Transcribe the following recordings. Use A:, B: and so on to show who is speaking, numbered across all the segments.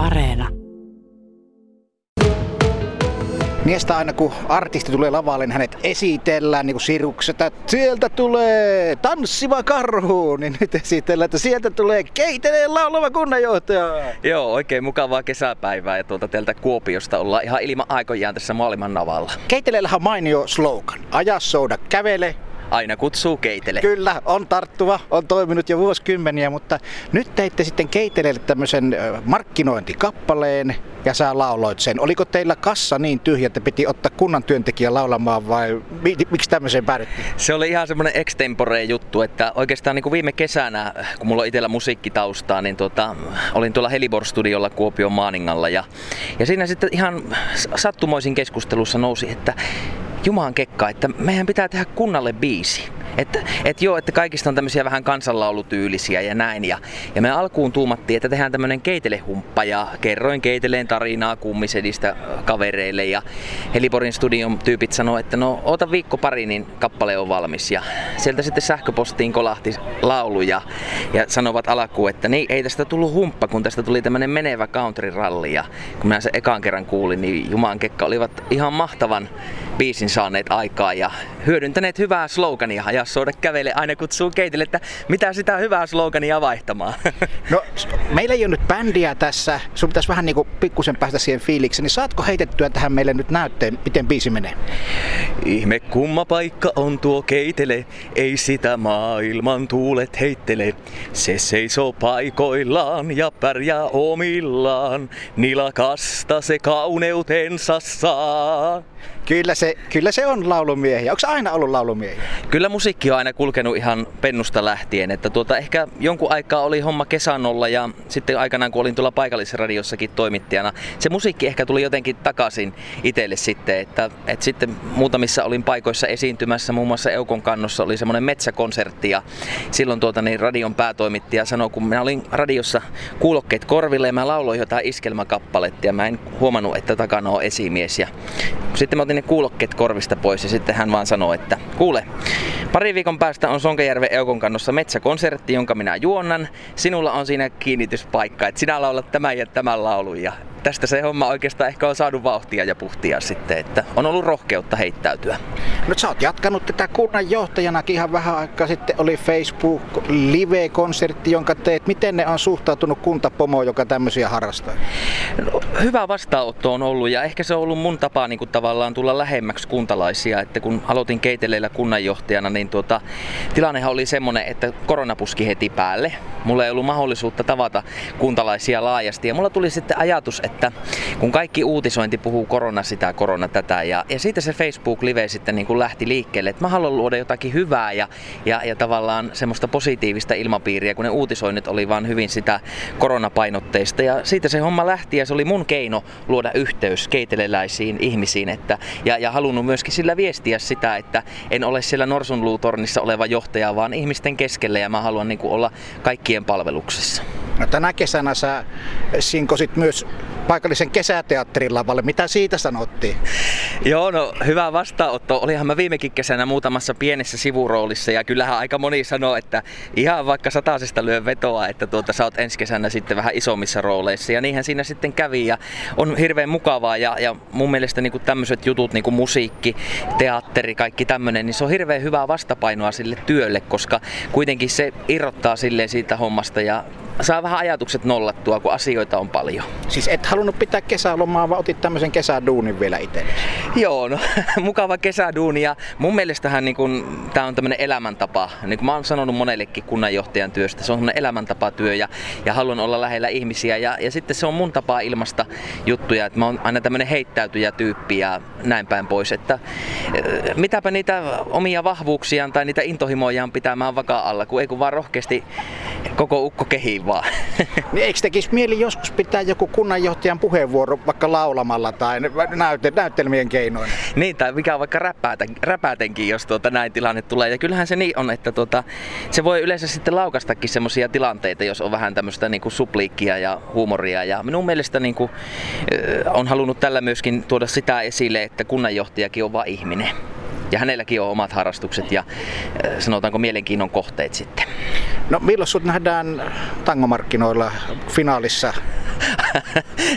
A: Areena.
B: Miestä aina kun artisti tulee lavalle, niin hänet esitellään niin kuin siruksesta, että sieltä tulee tanssiva karhu, niin nyt esitellään, että sieltä tulee keiteleen laulava kunnanjohtaja.
C: Joo, oikein mukavaa kesäpäivää ja tuolta teiltä Kuopiosta ollaan ihan ilman aikojaan tässä maailman navalla.
B: Keiteleellähän on mainio slogan. Aja souda, kävele,
C: Aina kutsuu keitele.
B: Kyllä, on tarttuva, on toiminut jo vuosikymmeniä, mutta nyt teitte sitten Keiteleelle tämmöisen markkinointikappaleen ja sä lauloit sen. Oliko teillä kassa niin tyhjä, että piti ottaa kunnan työntekijä laulamaan vai mi- miksi tämmöiseen päädyttiin?
C: Se oli ihan semmoinen extempore juttu, että oikeastaan niin kuin viime kesänä, kun mulla on itsellä musiikkitaustaa, niin tuota, olin tuolla Helibor-studiolla Kuopion Maaningalla ja, ja siinä sitten ihan sattumoisin keskustelussa nousi, että Jumaan kekka, että meidän pitää tehdä kunnalle biisi. Että et joo, että kaikista on tämmöisiä vähän kansanlaulutyylisiä ja näin. Ja, ja me alkuun tuumattiin, että tehdään tämmönen keitelehumppa ja kerroin keiteleen tarinaa kummisedistä kavereille. Ja Heliborin studion tyypit sanoi, että no oota viikko pari, niin kappale on valmis. Ja sieltä sitten sähköpostiin kolahti laulu ja, ja sanovat alkuun, että niin ei tästä tullut humppa, kun tästä tuli tämmönen menevä country ralli. Ja kun minä sen ekan kerran kuulin, niin Jumaan kekka olivat ihan mahtavan biisin saaneet aikaa ja hyödyntäneet hyvää slogania. Ja Soda kävele aina kutsuu keitille, että mitä sitä hyvää slogania vaihtamaan.
B: No, meillä ei ole nyt bändiä tässä. Sun pitäisi vähän niinku pikkusen päästä siihen fiilikseen. Niin saatko heitettyä tähän meille nyt näytteen, miten biisi menee?
C: Ihme kumma paikka on tuo keitele, ei sitä maailman tuulet heittele. Se seisoo paikoillaan ja pärjää omillaan, nilakasta se kauneutensa saa.
B: Kyllä se, kyllä se on laulumiehiä. Onko aina ollut laulumiehiä?
C: Kyllä musiikki on aina kulkenut ihan pennusta lähtien, että tuota, ehkä jonkun aikaa oli homma kesänolla ja sitten aikanaan kun olin tuolla paikallisradiossakin toimittajana, se musiikki ehkä tuli jotenkin takaisin itselle sitten, että, että sitten muutamissa olin paikoissa esiintymässä, muun muassa Eukon kannossa oli semmoinen metsäkonsertti ja silloin tuota, niin radion päätoimittaja sanoi, kun minä olin radiossa kuulokkeet korville ja mä lauloin jotain iskelmäkappaletta ja mä en huomannut, että takana on esimies ja sitten mä otin ne kuulokkeet korvista pois ja sitten hän vaan sanoi, että kuule, pari viikon päästä on Sonkajärven Eukon kannossa metsäkonsertti, jonka minä juonnan. Sinulla on siinä kiinnityspaikka, että sinä laulat tämän ja tämän laulun ja tästä se homma oikeastaan ehkä on saanut vauhtia ja puhtia sitten, että on ollut rohkeutta heittäytyä.
B: No sä oot jatkanut tätä kunnan johtajanakin ihan vähän aikaa sitten. Oli Facebook live-konsertti, jonka teet. Miten ne on suhtautunut kuntapomoon, joka tämmöisiä harrastaa?
C: No, hyvä vastaanotto on ollut ja ehkä se on ollut mun tapa niin kuin tavallaan tulla lähemmäksi kuntalaisia. Että kun aloitin keiteleillä kunnanjohtajana, niin tuota, tilannehan oli semmoinen, että korona puski heti päälle. Mulla ei ollut mahdollisuutta tavata kuntalaisia laajasti ja mulla tuli sitten ajatus, että kun kaikki uutisointi puhuu korona sitä, korona tätä ja, ja siitä se Facebook-live sitten niin kuin lähti liikkeelle, että mä haluan luoda jotakin hyvää ja, ja, ja tavallaan semmoista positiivista ilmapiiriä, kun ne uutisoinnit oli vaan hyvin sitä koronapainotteista ja siitä se homma lähti ja se oli mun keino luoda yhteys keiteleläisiin ihmisiin että, ja, ja halunnut myöskin sillä viestiä sitä, että en ole siellä Norsunluutornissa oleva johtaja, vaan ihmisten keskellä ja mä haluan niin kuin olla kaikkien palveluksessa.
B: No, tänä kesänä sä sinkosit myös paikallisen kesäteatterin lavalle. Mitä siitä sanottiin?
C: Joo, no hyvä vastaanotto. Olihan mä viimekin kesänä muutamassa pienessä sivuroolissa ja kyllähän aika moni sanoo, että ihan vaikka satasesta lyö vetoa, että tuota, sä oot ensi kesänä sitten vähän isommissa rooleissa. Ja niinhän siinä sitten kävi ja on hirveän mukavaa ja, ja mun mielestä niin tämmöiset jutut, niin kuin musiikki, teatteri, kaikki tämmöinen, niin se on hirveän hyvää vastapainoa sille työlle, koska kuitenkin se irrottaa silleen siitä hommasta ja saa vähän ajatukset nollattua, kun asioita on paljon.
B: Siis et halunnut pitää kesälomaa, vaan otit tämmöisen kesäduunin vielä itse.
C: Joo, no mukava kesäduuni ja mun mielestähän niin kun, tää on tämmönen elämäntapa. Niin kuin mä oon sanonut monellekin kunnanjohtajan työstä, se on semmonen elämäntapatyö ja, ja haluan olla lähellä ihmisiä ja, ja sitten se on mun tapa ilmasta juttuja, että mä oon aina tämmönen heittäytyjä tyyppi ja näin päin pois, että eh, mitäpä niitä omia vahvuuksiaan tai niitä intohimojaan pitämään vakaa alla, kun ei kun vaan rohkeasti koko ukko kehiin vaan.
B: Niin eikö tekisi mieli joskus pitää joku kunnanjohtajan puheenvuoro vaikka laulamalla tai näyte, näyttelmien keinoin?
C: Niin, tai mikä on vaikka räpääten, räpäätenkin, jos tuota näin tilanne tulee. Ja kyllähän se niin on, että tuota, se voi yleensä sitten laukastakin semmoisia tilanteita, jos on vähän tämmöistä niin kuin supliikkia ja huumoria. Ja minun mielestä niin kuin, on halunnut tällä myöskin tuoda sitä esille, että kunnanjohtajakin on vain ihminen. Ja hänelläkin on omat harrastukset ja sanotaanko mielenkiinnon kohteet sitten.
B: No milloin sut nähdään tangomarkkinoilla finaalissa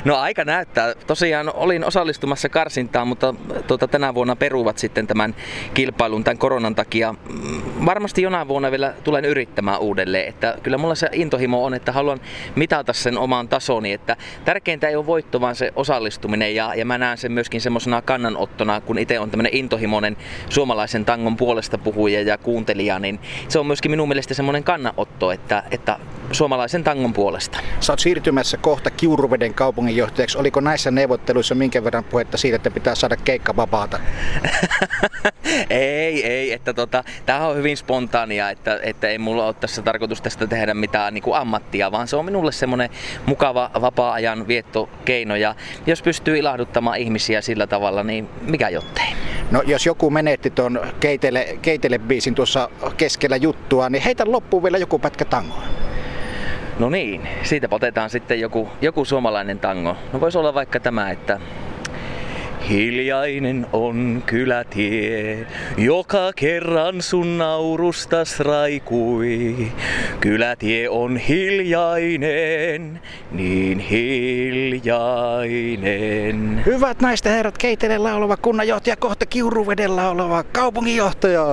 C: no aika näyttää. Tosiaan olin osallistumassa karsintaan, mutta tuota, tänä vuonna peruvat sitten tämän kilpailun tämän koronan takia. Mm, varmasti jonain vuonna vielä tulen yrittämään uudelleen. Että kyllä mulla se intohimo on, että haluan mitata sen oman tasoni. Että tärkeintä ei ole voitto, vaan se osallistuminen. Ja, ja mä näen sen myöskin semmoisena kannanottona, kun itse on tämmöinen intohimoinen suomalaisen tangon puolesta puhuja ja kuuntelija, niin se on myöskin minun mielestä semmoinen kannanotto, että, että suomalaisen tangon puolesta.
B: Sä oot siirtymässä kohta Kiuruveden kaupunginjohtajaksi. Oliko näissä neuvotteluissa minkä verran puhetta siitä, että pitää saada keikka vapaata?
C: ei, ei. Että tota, tämä on hyvin spontaania, että, että ei mulla ole tässä tarkoitus tästä tehdä mitään niin kuin ammattia, vaan se on minulle semmoinen mukava vapaa-ajan viettokeino. Ja jos pystyy ilahduttamaan ihmisiä sillä tavalla, niin mikä jottei.
B: No jos joku menetti tuon keitele, keitele biisin tuossa keskellä juttua, niin heitä loppuu vielä joku pätkä tangoa.
C: No niin, siitä otetaan sitten joku, joku suomalainen tango. No voisi olla vaikka tämä, että Hiljainen on kylätie, joka kerran sun naurustas raikui. Kylätie on hiljainen, niin hiljainen.
B: Hyvät naisten herrat, keitele laulava kunnanjohtaja, kohta Kiuruvedellä oleva kaupunginjohtaja.